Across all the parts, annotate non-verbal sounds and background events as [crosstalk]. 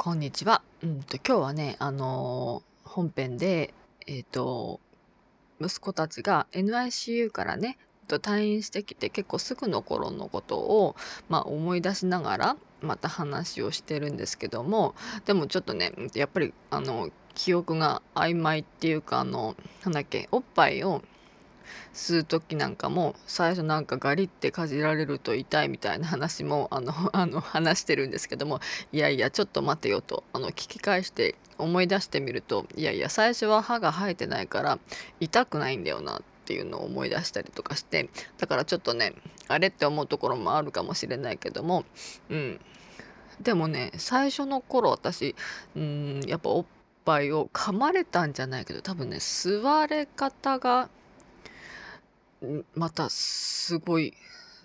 こんにちは。うんと、今日はね、あのー本編で、えっ、と、息子たちが NICU からね、退院してきて結構すぐの頃のことを、まあ、思い出しながらまた話をしてるんですけどもでもちょっとねやっぱりあの記憶が曖昧っていうかあのなんだっけおっぱいを吸う時なんかも最初なんかガリってかじられると痛いみたいな話もあの [laughs] あの話してるんですけどもいやいやちょっと待てよと。あの聞き返して思い出してみるといやいや最初は歯が生えてないから痛くないんだよなっていうのを思い出したりとかしてだからちょっとねあれって思うところもあるかもしれないけどもうん。でもね最初の頃私うんやっぱおっぱいを噛まれたんじゃないけど多分ね吸われ方がまたすごい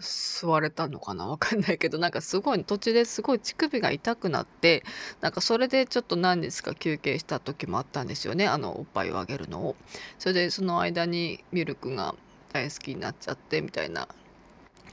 吸われたのかな？わかんないけどなんかすごい途中ですごい乳首が痛くなってなんかそれでちょっと何日か休憩した時もあったんですよねあのおっぱいをあげるのを。それでその間にミルクが大好きになっちゃってみたいな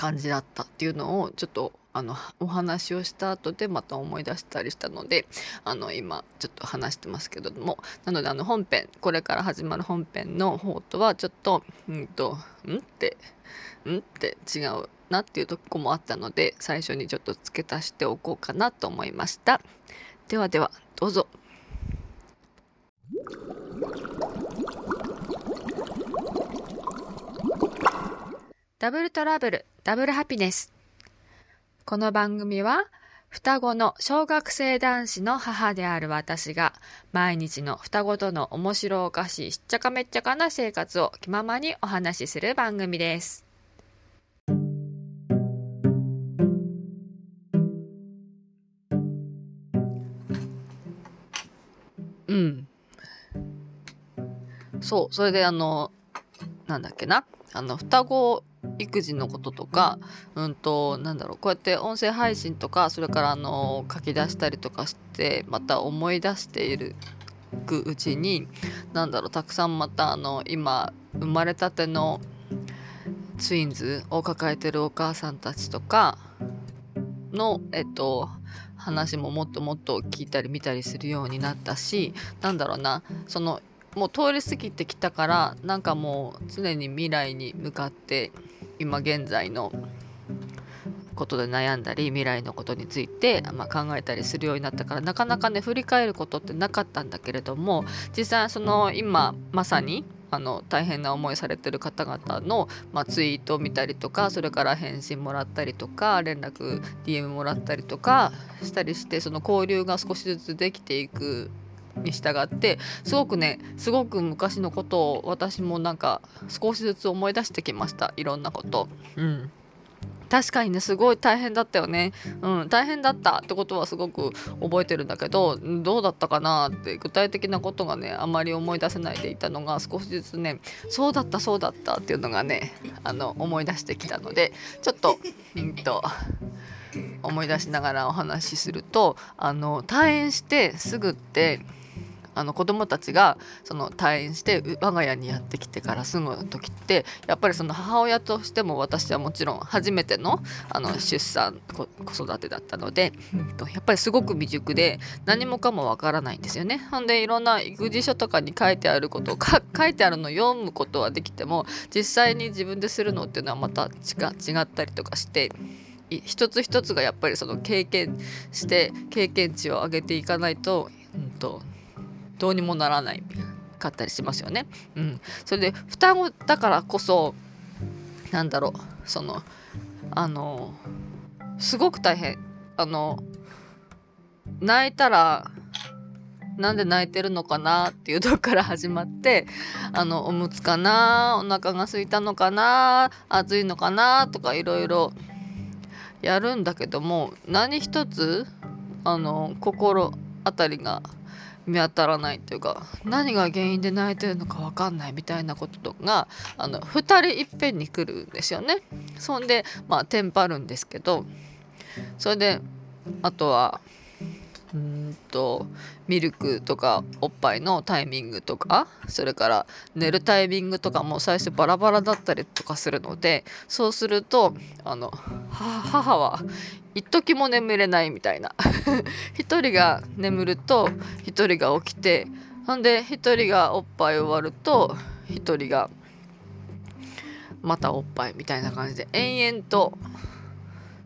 感じだったっていうのをちょっとあのお話をした後でまた思い出したりしたのであの今ちょっと話してますけども。なのであの本編これから始まる本編の方とはちょっとうんとんってんって違うなっていうとこもあったので最初にちょっと付け足しておこうかなと思いました。ではではどうぞ。ダブルトラブルダブルハピネスこの番組は双子の小学生男子の母である私が毎日の双子との面白おかしいしっちゃかめっちゃかな生活を気ままにお話しする番組です。うん。そう、それであの、なんだっけな、あの、双子育児のこととか、うんと、なんだろう、こうやって音声配信とか、それからあの、書き出したりとかして、また思い出しているくうちに、なんだろう、たくさんまたあの、今、生まれたてのツインズを抱えてるお母さんたちとかの、えっと、話ももっともっと聞いたり見たりするようになったしなんだろうなそのもう通り過ぎてきたからなんかもう常に未来に向かって今現在のことで悩んだり未来のことについて、まあ、考えたりするようになったからなかなかね振り返ることってなかったんだけれども実際その今まさにあの大変な思いされてる方々の、まあ、ツイートを見たりとかそれから返信もらったりとか連絡 DM もらったりとかしたりしてその交流が少しずつできていくに従ってすごくねすごく昔のことを私もなんか少しずつ思い出してきました。いろんなこと。うん。確かにねすごい大変だったよね、うん、大変だったってことはすごく覚えてるんだけどどうだったかなって具体的なことがねあまり思い出せないでいたのが少しずつねそうだったそうだったっていうのがねあの思い出してきたのでちょっとうんと思い出しながらお話しするとあの退院してすぐってあの子供たちがその退院してう我が家にやってきてからすぐの時ってやっぱりその母親としても私はもちろん初めてのあの出産子子育てだったので、うんとやっぱりすごく未熟で何もかもわからないんですよね。ほんでいろんな育児書とかに書いてあることをか [laughs] 書いてあるのを読むことはできても実際に自分でするのっていうのはまた違違ったりとかして。い一つ一つがやっぱりその経験して経験値を上げていかないと,、うん、とどうにもならないかったりしますよね。うん、それで双子だからこそなんだろうそのあのすごく大変あの泣いたらなんで泣いてるのかなっていうとこから始まってあのおむつかなお腹が空いたのかな暑いのかなとかいろいろやるんだけども何一つあの心当たりが見当たらないっていうか何が原因で泣いてるのか分かんないみたいなことがあの2人いっぺんに来るんですよね。そんでまあテンパるんですけどそれであとはうんとミルクとかおっぱいのタイミングとかそれから寝るタイミングとかも最初バラバラだったりとかするのでそうするとあの母は一時も眠れないみたいな。[laughs] 一人が眠ると一人が起きてほんで一人がおっぱい終わると一人がまたおっぱいみたいな感じで延々と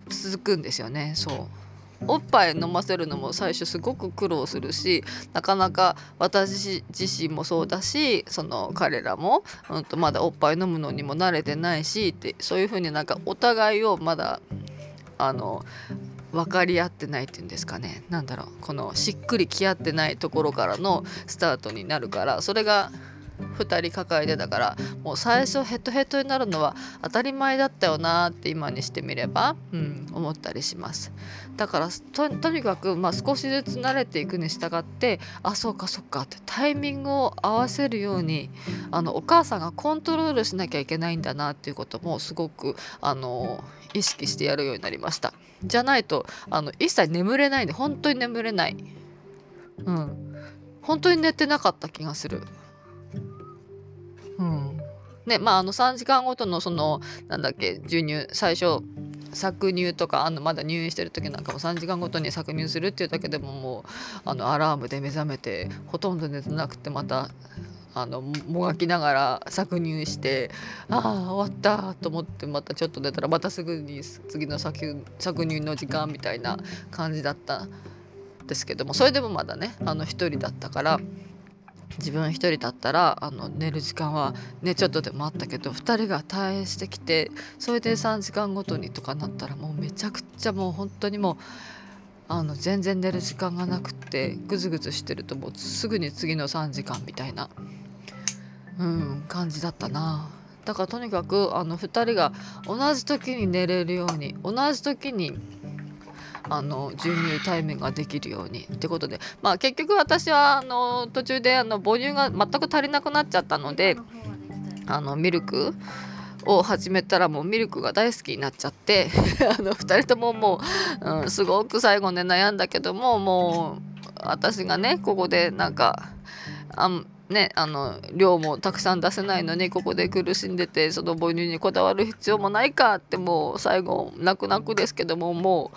続くんですよね。そうおっぱい飲ませるのも最初すごく苦労するしなかなか私自身もそうだしその彼らも、うん、とまだおっぱい飲むのにも慣れてないしってそういうふうになんかお互いをまだあの分かり合ってないっていうんですかね。何だろう。このしっくりき合ってないところからのスタートになるからそれが2人抱えてたからもう最初ヘトヘトになるのは当たり前だったよなって今にしてみれば、うん、思ったりします。だからとにかく、まあ、少しずつ慣れていくに従ってあそうかそうかってタイミングを合わせるようにあのお母さんがコントロールしなきゃいけないんだなっていうこともすごくあの意識してやるようになりました。じゃないとあの一切眠れないんで本当に眠れない。うん。本当に寝てなかった気がする。うん。ねまああの3時間ごとのそのなんだっけ授乳最初搾乳とかあのまだ入院してる時なんかも3時間ごとに搾乳するっていうだけでももうあのアラームで目覚めてほとんど寝てなくてまたあのもがきながら搾乳してああ終わったと思ってまたちょっと寝たらまたすぐに次の搾乳の時間みたいな感じだったんですけどもそれでもまだねあの1人だったから自分一人だったらあの寝る時間はねちょっとでもあったけど2人が退院してきてそれで3時間ごとにとかなったらもうめちゃくちゃもう本当にもうあの全然寝る時間がなくってぐずぐずしてるともうすぐに次の3時間みたいな、うん、感じだったな。だからとにかくあの2人が同じ時に寝れるように同じ時にあの授乳タイムができるようにってことで、まあ、結局私はあの途中であの母乳が全く足りなくなっちゃったのであのミルクを始めたらもうミルクが大好きになっちゃって [laughs] あの2人とももう、うん、すごく最後ね悩んだけどももう私がねここでなんかあね、あの量もたくさん出せないのにここで苦しんでてその母乳にこだわる必要もないかってもう最後泣く泣くですけどもも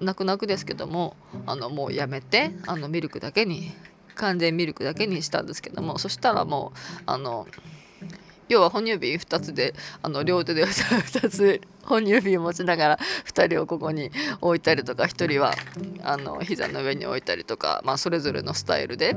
泣く泣くですけどもあのもうやめてあのミルクだけに完全ミルクだけにしたんですけどもそしたらもうあの要は哺乳瓶2つであの両手で2つ哺乳瓶を持ちながら2人をここに置いたりとか1人はあの膝の上に置いたりとか、まあ、それぞれのスタイルで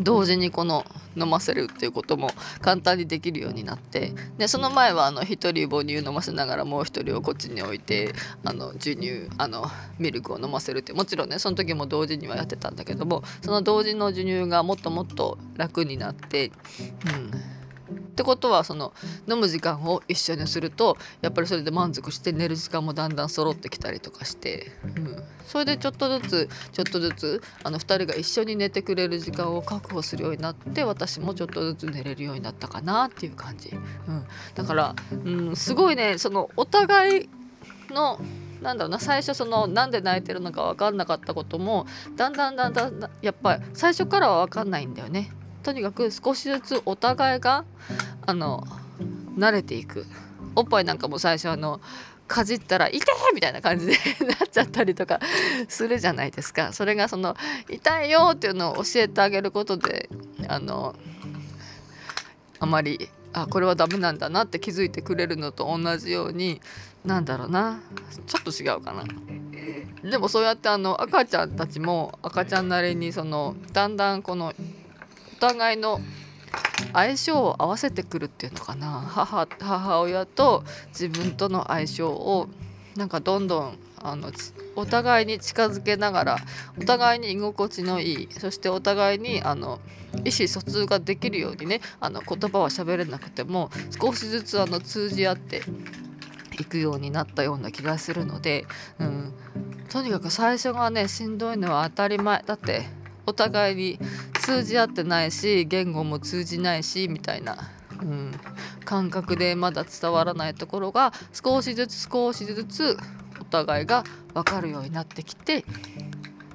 同時にこの飲ませるっていうことも簡単にできるようになってでその前はあの1人母乳飲ませながらもう1人をこっちに置いてあの授乳あのミルクを飲ませるってもちろんねその時も同時にはやってたんだけどもその同時の授乳がもっともっと楽になって、うん。ってことはその飲む時間を一緒にするとやっぱりそれで満足して寝る時間もだんだん揃ってきたりとかして、うん、それでちょっとずつちょっとずつあの2人が一緒に寝てくれる時間を確保するようになって私もちょっとずつ寝れるようになったかなっていう感じ、うん、だから、うん、すごいねそのお互いのなんだろうな最初そのなんで泣いてるのか分かんなかったこともだんだんだんだんやっぱり最初からは分かんないんだよね。とにかく少しずつお互いがあの慣れていくおっぱいなんかも最初あのかじったら「痛い!」みたいな感じで [laughs] なっちゃったりとかするじゃないですかそれがその「痛いよ!」っていうのを教えてあげることであのあまりあこれはダメなんだなって気づいてくれるのと同じようになんだろうなちょっと違うかな。でもそうやってあの赤ちゃんたちも赤ちゃんなりにそのだんだんこの互いの相性を合わせてくるっていうのかな。母母親と自分との相性をなんかどんどんあのお互いに近づけながらお互いに居心地のいいそしてお互いにあの意思疎通ができるようにねあの言葉は喋れなくても少しずつあの通じ合っていくようになったような気がするので、うん、とにかく最初がねしんどいのは当たり前。だってお互いに通じ合ってないし言語も通じないしみたいな、うん、感覚でまだ伝わらないところが少しずつ少しずつお互いが分かるようになってきて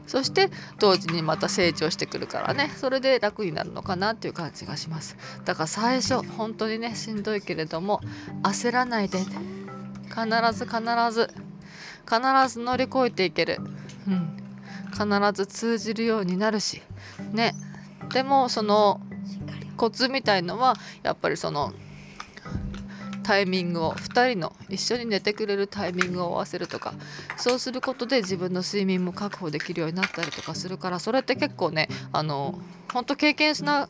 そして同時にまた成長してくるからね。それで楽になるのかなっていう感じがします。だから最初本当にねしんどいけれども焦らないで必ず必ず必ず乗り越えていける、うん、必ず通じるようになるしね。でもそのコツみたいのはやっぱりそのタイミングを2人の一緒に寝てくれるタイミングを合わせるとかそうすることで自分の睡眠も確保できるようになったりとかするからそれって結構ねあの本当経験しな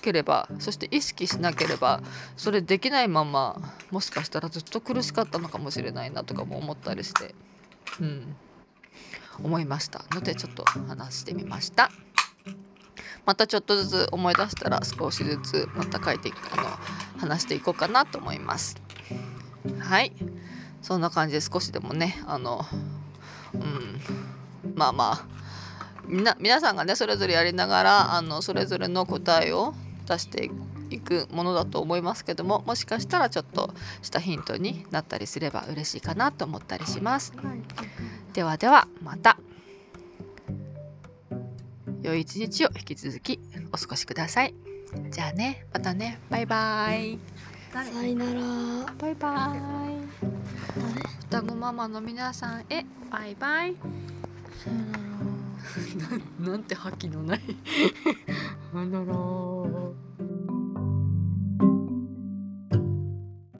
ければそして意識しなければそれできないままもしかしたらずっと苦しかったのかもしれないなとかも思ったりしてうん思いましたのでちょっと話してみました。またちょっとずつ思い出したら少しずつまた書いてあの話していこうかなと思います。はいそんな感じで少しでもねあのうんまあまあみな皆さんがねそれぞれやりながらあのそれぞれの答えを出していくものだと思いますけどももしかしたらちょっとしたヒントになったりすれば嬉しいかなと思ったりします。ではではまた。良い一日を引き続きお過ごしください。じゃあね、またね、バイバイ。さよなら。バイバイ。双子ママの皆さんへ、バイバイ。さよなら。[laughs] [laughs] なんて覇気のない。[laughs] さよなら。